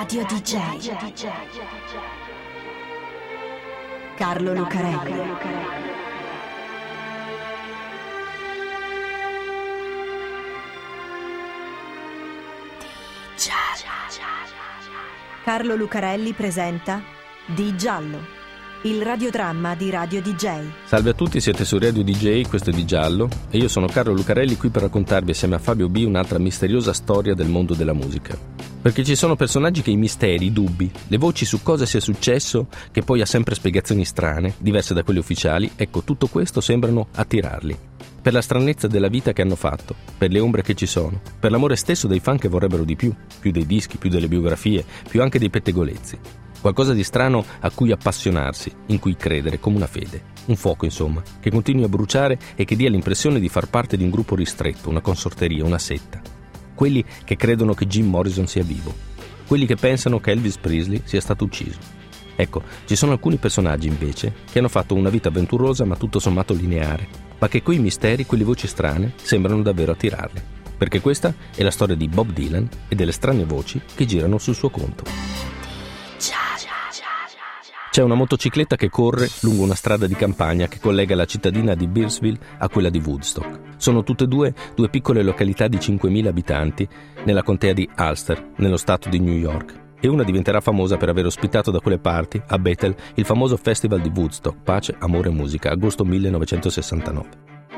Radio DJ. Carlo Lucarelli. Carlo Lucarelli presenta Di Giallo il radiodramma di Radio DJ. Salve a tutti, siete su Radio DJ, questo è Di Giallo e io sono Carlo Lucarelli qui per raccontarvi assieme a Fabio B un'altra misteriosa storia del mondo della musica. Perché ci sono personaggi che i misteri, i dubbi, le voci su cosa sia successo, che poi ha sempre spiegazioni strane, diverse da quelle ufficiali, ecco tutto questo sembrano attirarli. Per la stranezza della vita che hanno fatto, per le ombre che ci sono, per l'amore stesso dei fan che vorrebbero di più, più dei dischi, più delle biografie, più anche dei pettegolezzi. Qualcosa di strano a cui appassionarsi, in cui credere, come una fede. Un fuoco, insomma, che continui a bruciare e che dia l'impressione di far parte di un gruppo ristretto, una consorteria, una setta. Quelli che credono che Jim Morrison sia vivo. Quelli che pensano che Elvis Presley sia stato ucciso. Ecco, ci sono alcuni personaggi invece che hanno fatto una vita avventurosa ma tutto sommato lineare, ma che quei misteri, quelle voci strane, sembrano davvero attirarli. Perché questa è la storia di Bob Dylan e delle strane voci che girano sul suo conto. C'è una motocicletta che corre lungo una strada di campagna che collega la cittadina di Beersville a quella di Woodstock. Sono tutte e due due piccole località di 5.000 abitanti nella contea di Ulster, nello stato di New York. E una diventerà famosa per aver ospitato da quelle parti, a Bethel, il famoso Festival di Woodstock, Pace, Amore e Musica, agosto 1969.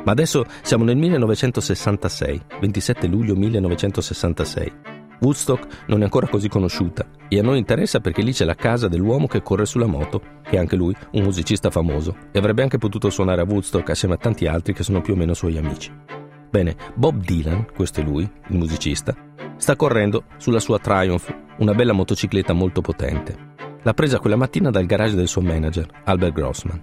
Ma adesso siamo nel 1966, 27 luglio 1966 Woodstock non è ancora così conosciuta e a noi interessa perché lì c'è la casa dell'uomo che corre sulla moto, che è anche lui un musicista famoso e avrebbe anche potuto suonare a Woodstock assieme a tanti altri che sono più o meno suoi amici. Bene, Bob Dylan, questo è lui, il musicista, sta correndo sulla sua Triumph, una bella motocicletta molto potente. L'ha presa quella mattina dal garage del suo manager, Albert Grossman.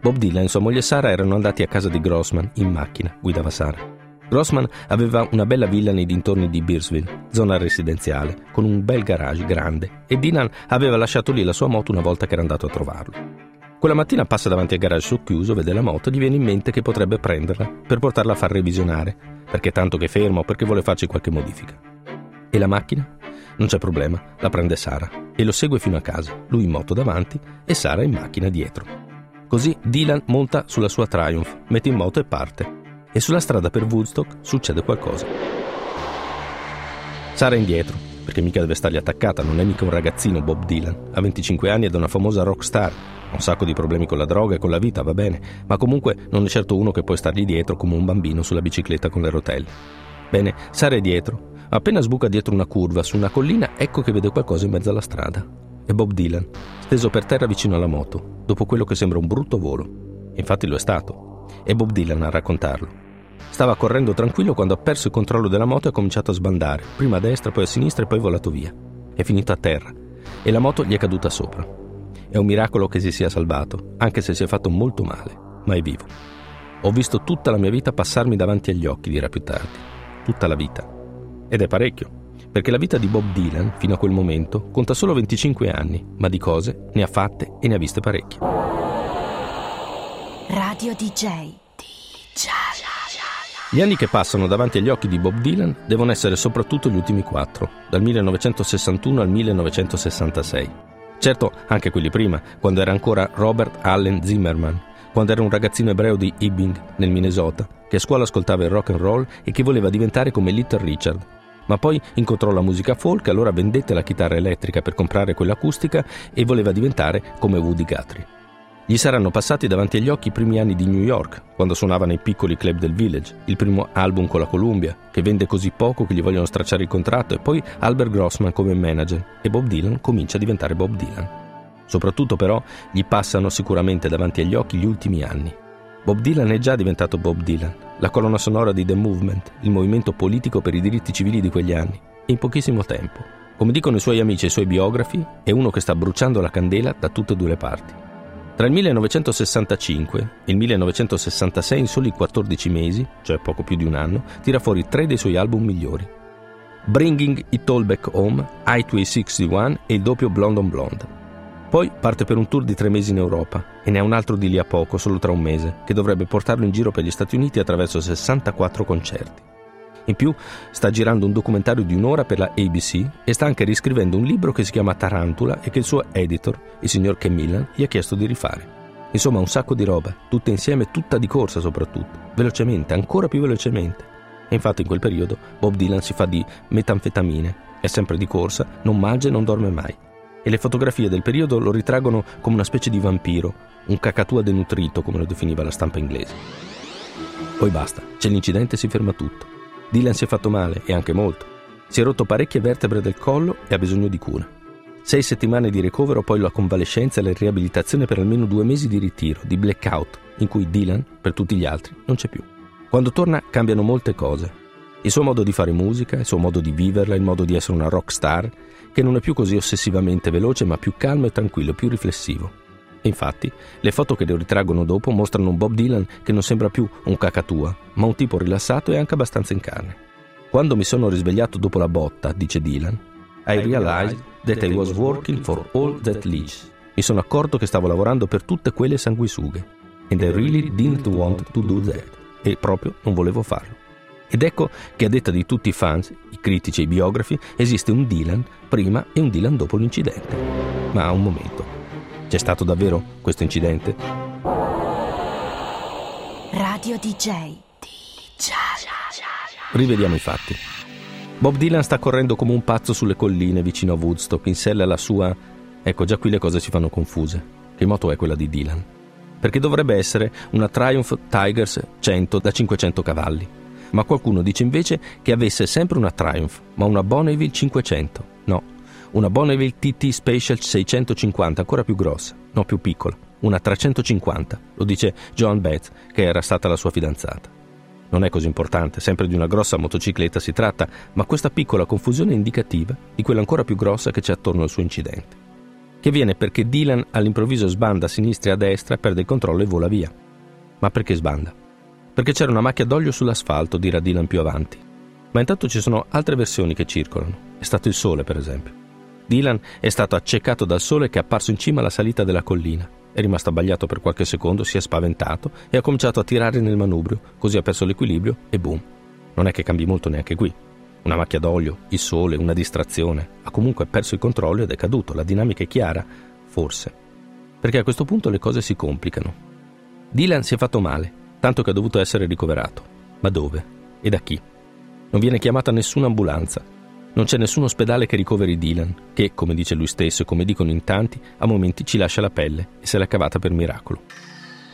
Bob Dylan e sua moglie Sara erano andati a casa di Grossman in macchina, guidava Sara. Grossman aveva una bella villa nei dintorni di Beersville, zona residenziale, con un bel garage grande, e Dylan aveva lasciato lì la sua moto una volta che era andato a trovarlo. Quella mattina passa davanti al garage socchiuso, vede la moto e gli viene in mente che potrebbe prenderla per portarla a far revisionare, perché tanto che è fermo perché vuole farci qualche modifica. E la macchina? Non c'è problema, la prende Sara e lo segue fino a casa, lui in moto davanti e Sara in macchina dietro. Così Dylan monta sulla sua Triumph, mette in moto e parte e sulla strada per Woodstock succede qualcosa. Sara è indietro, perché mica deve stargli attaccata, non è mica un ragazzino Bob Dylan. Ha 25 anni ed è una famosa rock star. Ha un sacco di problemi con la droga e con la vita, va bene, ma comunque non è certo uno che può stargli dietro come un bambino sulla bicicletta con le rotelle. Bene, Sara è dietro. Appena sbuca dietro una curva su una collina, ecco che vede qualcosa in mezzo alla strada. È Bob Dylan, steso per terra vicino alla moto, dopo quello che sembra un brutto volo. Infatti lo è stato. È Bob Dylan a raccontarlo. Stava correndo tranquillo quando ha perso il controllo della moto e ha cominciato a sbandare, prima a destra, poi a sinistra e poi volato via. È finito a terra e la moto gli è caduta sopra. È un miracolo che si sia salvato, anche se si è fatto molto male, ma è vivo. Ho visto tutta la mia vita passarmi davanti agli occhi, dirà più tardi. Tutta la vita. Ed è parecchio, perché la vita di Bob Dylan, fino a quel momento, conta solo 25 anni, ma di cose ne ha fatte e ne ha viste parecchie. Radio DJ. DJ. Gli anni che passano davanti agli occhi di Bob Dylan devono essere soprattutto gli ultimi quattro, dal 1961 al 1966. Certo, anche quelli prima, quando era ancora Robert Allen Zimmerman, quando era un ragazzino ebreo di Ebbing, nel Minnesota, che a scuola ascoltava il rock and roll e che voleva diventare come Little Richard. Ma poi incontrò la musica folk, allora vendette la chitarra elettrica per comprare quella acustica e voleva diventare come Woody Guthrie. Gli saranno passati davanti agli occhi i primi anni di New York, quando suonava nei piccoli club del village, il primo album con la Columbia, che vende così poco che gli vogliono stracciare il contratto, e poi Albert Grossman come manager, e Bob Dylan comincia a diventare Bob Dylan. Soprattutto però gli passano sicuramente davanti agli occhi gli ultimi anni. Bob Dylan è già diventato Bob Dylan, la colonna sonora di The Movement, il movimento politico per i diritti civili di quegli anni, in pochissimo tempo. Come dicono i suoi amici e i suoi biografi, è uno che sta bruciando la candela da tutte e due le parti. Tra il 1965 e il 1966, in soli 14 mesi, cioè poco più di un anno, tira fuori tre dei suoi album migliori. Bringing It All Back Home, Highway 61 e il doppio Blonde on Blonde. Poi parte per un tour di tre mesi in Europa e ne ha un altro di lì a poco, solo tra un mese, che dovrebbe portarlo in giro per gli Stati Uniti attraverso 64 concerti. In più sta girando un documentario di un'ora per la ABC e sta anche riscrivendo un libro che si chiama Tarantula e che il suo editor, il signor Ken Millan, gli ha chiesto di rifare. Insomma, un sacco di roba, tutta insieme, tutta di corsa soprattutto, velocemente, ancora più velocemente. E infatti in quel periodo Bob Dylan si fa di metanfetamine, è sempre di corsa, non mangia e non dorme mai. E le fotografie del periodo lo ritraggono come una specie di vampiro, un cacatua denutrito come lo definiva la stampa inglese. Poi basta, c'è l'incidente e si ferma tutto. Dylan si è fatto male, e anche molto. Si è rotto parecchie vertebre del collo e ha bisogno di cura. Sei settimane di ricovero, poi la convalescenza e la riabilitazione per almeno due mesi di ritiro, di blackout, in cui Dylan, per tutti gli altri, non c'è più. Quando torna cambiano molte cose. Il suo modo di fare musica, il suo modo di viverla, il modo di essere una rock star, che non è più così ossessivamente veloce, ma più calmo e tranquillo, più riflessivo. E infatti, le foto che lo ritraggono dopo mostrano un Bob Dylan che non sembra più un cacatua, ma un tipo rilassato e anche abbastanza in carne. Quando mi sono risvegliato dopo la botta, dice Dylan, I realized that I was working for all that leads. Mi sono accorto che stavo lavorando per tutte quelle sanguisughe. And I really didn't want to do that. E proprio non volevo farlo. Ed ecco che a detta di tutti i fans, i critici e i biografi, esiste un Dylan prima e un Dylan dopo l'incidente. Ma un momento. C'è stato davvero questo incidente? Radio DJ. DJ. Rivediamo i fatti. Bob Dylan sta correndo come un pazzo sulle colline vicino a Woodstock, in sella alla sua... Ecco, già qui le cose si fanno confuse. Che moto è quella di Dylan? Perché dovrebbe essere una Triumph Tigers 100 da 500 cavalli. Ma qualcuno dice invece che avesse sempre una Triumph, ma una Bonneville 500. No, una Bonneville TT Special 650, ancora più grossa, no più piccola, una 350, lo dice Joan Betts, che era stata la sua fidanzata. Non è così importante, sempre di una grossa motocicletta si tratta, ma questa piccola confusione è indicativa di quella ancora più grossa che c'è attorno al suo incidente. Che viene perché Dylan all'improvviso sbanda a sinistra e a destra, perde il controllo e vola via. Ma perché sbanda? Perché c'era una macchia d'olio sull'asfalto, dirà Dylan più avanti. Ma intanto ci sono altre versioni che circolano. È stato il sole, per esempio. Dylan è stato accecato dal sole che è apparso in cima alla salita della collina è rimasto abbagliato per qualche secondo, si è spaventato e ha cominciato a tirare nel manubrio, così ha perso l'equilibrio e boom. Non è che cambi molto neanche qui. Una macchia d'olio, il sole, una distrazione. Ha comunque perso il controllo ed è caduto. La dinamica è chiara? Forse. Perché a questo punto le cose si complicano. Dylan si è fatto male, tanto che ha dovuto essere ricoverato. Ma dove? E da chi? Non viene chiamata nessuna ambulanza. Non c'è nessun ospedale che ricoveri Dylan, che, come dice lui stesso e come dicono in tanti, a momenti ci lascia la pelle e se l'è cavata per miracolo.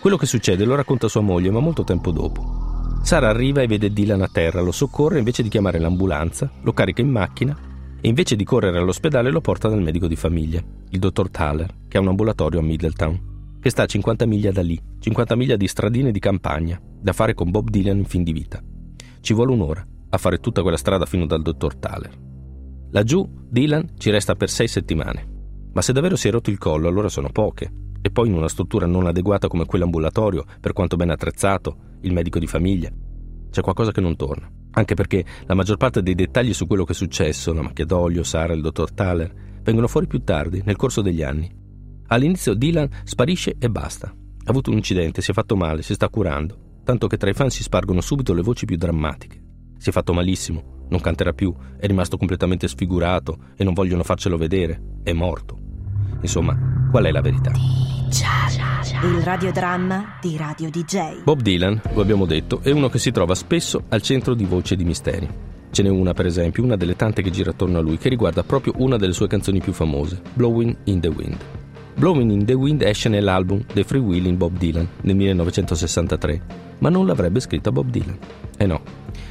Quello che succede lo racconta sua moglie, ma molto tempo dopo. Sara arriva e vede Dylan a terra, lo soccorre invece di chiamare l'ambulanza, lo carica in macchina e invece di correre all'ospedale lo porta dal medico di famiglia, il dottor Thaler, che ha un ambulatorio a Middletown, che sta a 50 miglia da lì, 50 miglia di stradine di campagna, da fare con Bob Dylan in fin di vita. Ci vuole un'ora a fare tutta quella strada fino dal dottor Thaler. Laggiù Dylan ci resta per sei settimane. Ma se davvero si è rotto il collo, allora sono poche. E poi in una struttura non adeguata come quell'ambulatorio, per quanto ben attrezzato, il medico di famiglia. C'è qualcosa che non torna. Anche perché la maggior parte dei dettagli su quello che è successo, la macchia d'olio, Sara, il dottor Thaler, vengono fuori più tardi, nel corso degli anni. All'inizio Dylan sparisce e basta. Ha avuto un incidente, si è fatto male, si sta curando, tanto che tra i fan si spargono subito le voci più drammatiche. Si è fatto malissimo, non canterà più, è rimasto completamente sfigurato e non vogliono farcelo vedere, è morto. Insomma, qual è la verità? Il radiodramma di Radio DJ. Bob Dylan, lo abbiamo detto, è uno che si trova spesso al centro di voci e di misteri. Ce n'è una, per esempio, una delle tante che gira attorno a lui, che riguarda proprio una delle sue canzoni più famose, Blowing in the Wind. Blowing in the Wind esce nell'album The Free Willing Bob Dylan nel 1963, ma non l'avrebbe scritta Bob Dylan. Eh no,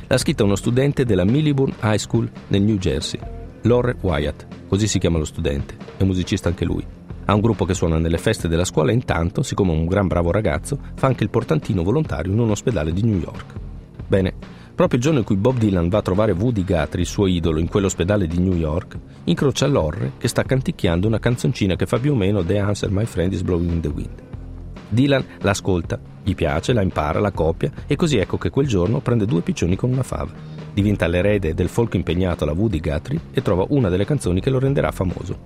L'ha scritta uno studente della Milliburn High School nel New Jersey, Lore Wyatt, così si chiama lo studente, è musicista anche lui. Ha un gruppo che suona nelle feste della scuola e intanto, siccome è un gran bravo ragazzo, fa anche il portantino volontario in un ospedale di New York. Bene, proprio il giorno in cui Bob Dylan va a trovare Woody Guthrie, il suo idolo, in quell'ospedale di New York, incrocia Lorre che sta canticchiando una canzoncina che fa più o meno The Answer My Friend is Blowing in the Wind. Dylan l'ascolta, gli piace, la impara, la copia e così ecco che quel giorno prende due piccioni con una fava. Diventa l'erede del folk impegnato alla Woody Guthrie e trova una delle canzoni che lo renderà famoso.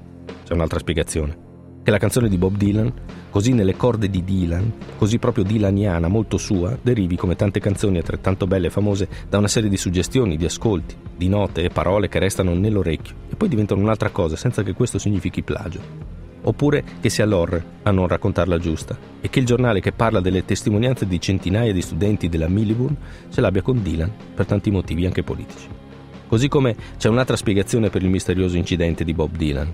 C'è un'altra spiegazione. Che la canzone di Bob Dylan, così nelle corde di Dylan, così proprio dylaniana, molto sua, derivi come tante canzoni altrettanto belle e famose da una serie di suggestioni, di ascolti, di note e parole che restano nell'orecchio e poi diventano un'altra cosa senza che questo significhi plagio. Oppure che sia l'Orre a non raccontarla giusta e che il giornale che parla delle testimonianze di centinaia di studenti della Milliburn ce l'abbia con Dylan per tanti motivi anche politici. Così come c'è un'altra spiegazione per il misterioso incidente di Bob Dylan,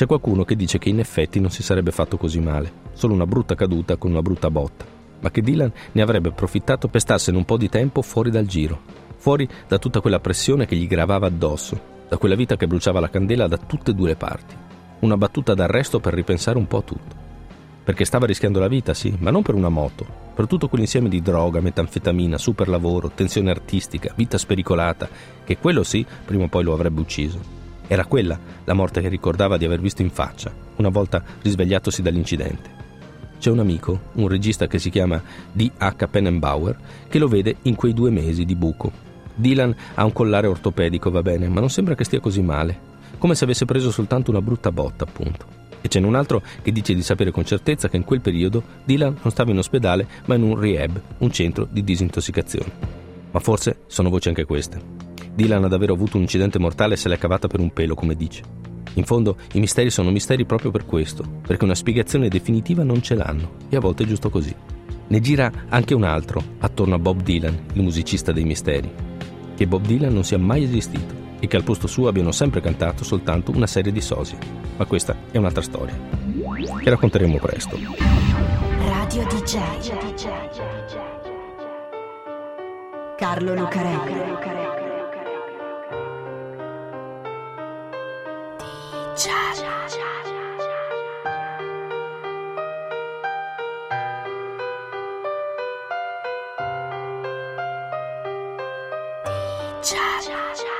c'è qualcuno che dice che in effetti non si sarebbe fatto così male, solo una brutta caduta con una brutta botta, ma che Dylan ne avrebbe approfittato per starsene un po' di tempo fuori dal giro, fuori da tutta quella pressione che gli gravava addosso, da quella vita che bruciava la candela da tutte e due le parti. Una battuta d'arresto per ripensare un po' a tutto. Perché stava rischiando la vita, sì, ma non per una moto, per tutto quell'insieme di droga, metanfetamina, super lavoro, tensione artistica, vita spericolata, che quello sì, prima o poi lo avrebbe ucciso. Era quella la morte che ricordava di aver visto in faccia, una volta risvegliatosi dall'incidente. C'è un amico, un regista che si chiama D.H. Penenbauer, che lo vede in quei due mesi di buco. Dylan ha un collare ortopedico, va bene, ma non sembra che stia così male. Come se avesse preso soltanto una brutta botta, appunto. E c'è un altro che dice di sapere con certezza che in quel periodo Dylan non stava in ospedale, ma in un rehab, un centro di disintossicazione. Ma forse sono voci anche queste. Dylan ha davvero avuto un incidente mortale se l'è cavata per un pelo, come dice. In fondo, i misteri sono misteri proprio per questo, perché una spiegazione definitiva non ce l'hanno, e a volte è giusto così. Ne gira anche un altro, attorno a Bob Dylan, il musicista dei misteri. Che Bob Dylan non sia mai esistito e che al posto suo abbiano sempre cantato soltanto una serie di sosie. Ma questa è un'altra storia, che racconteremo presto. Radio DJ Carlo Lucarelli 家家家家家家家家家家家。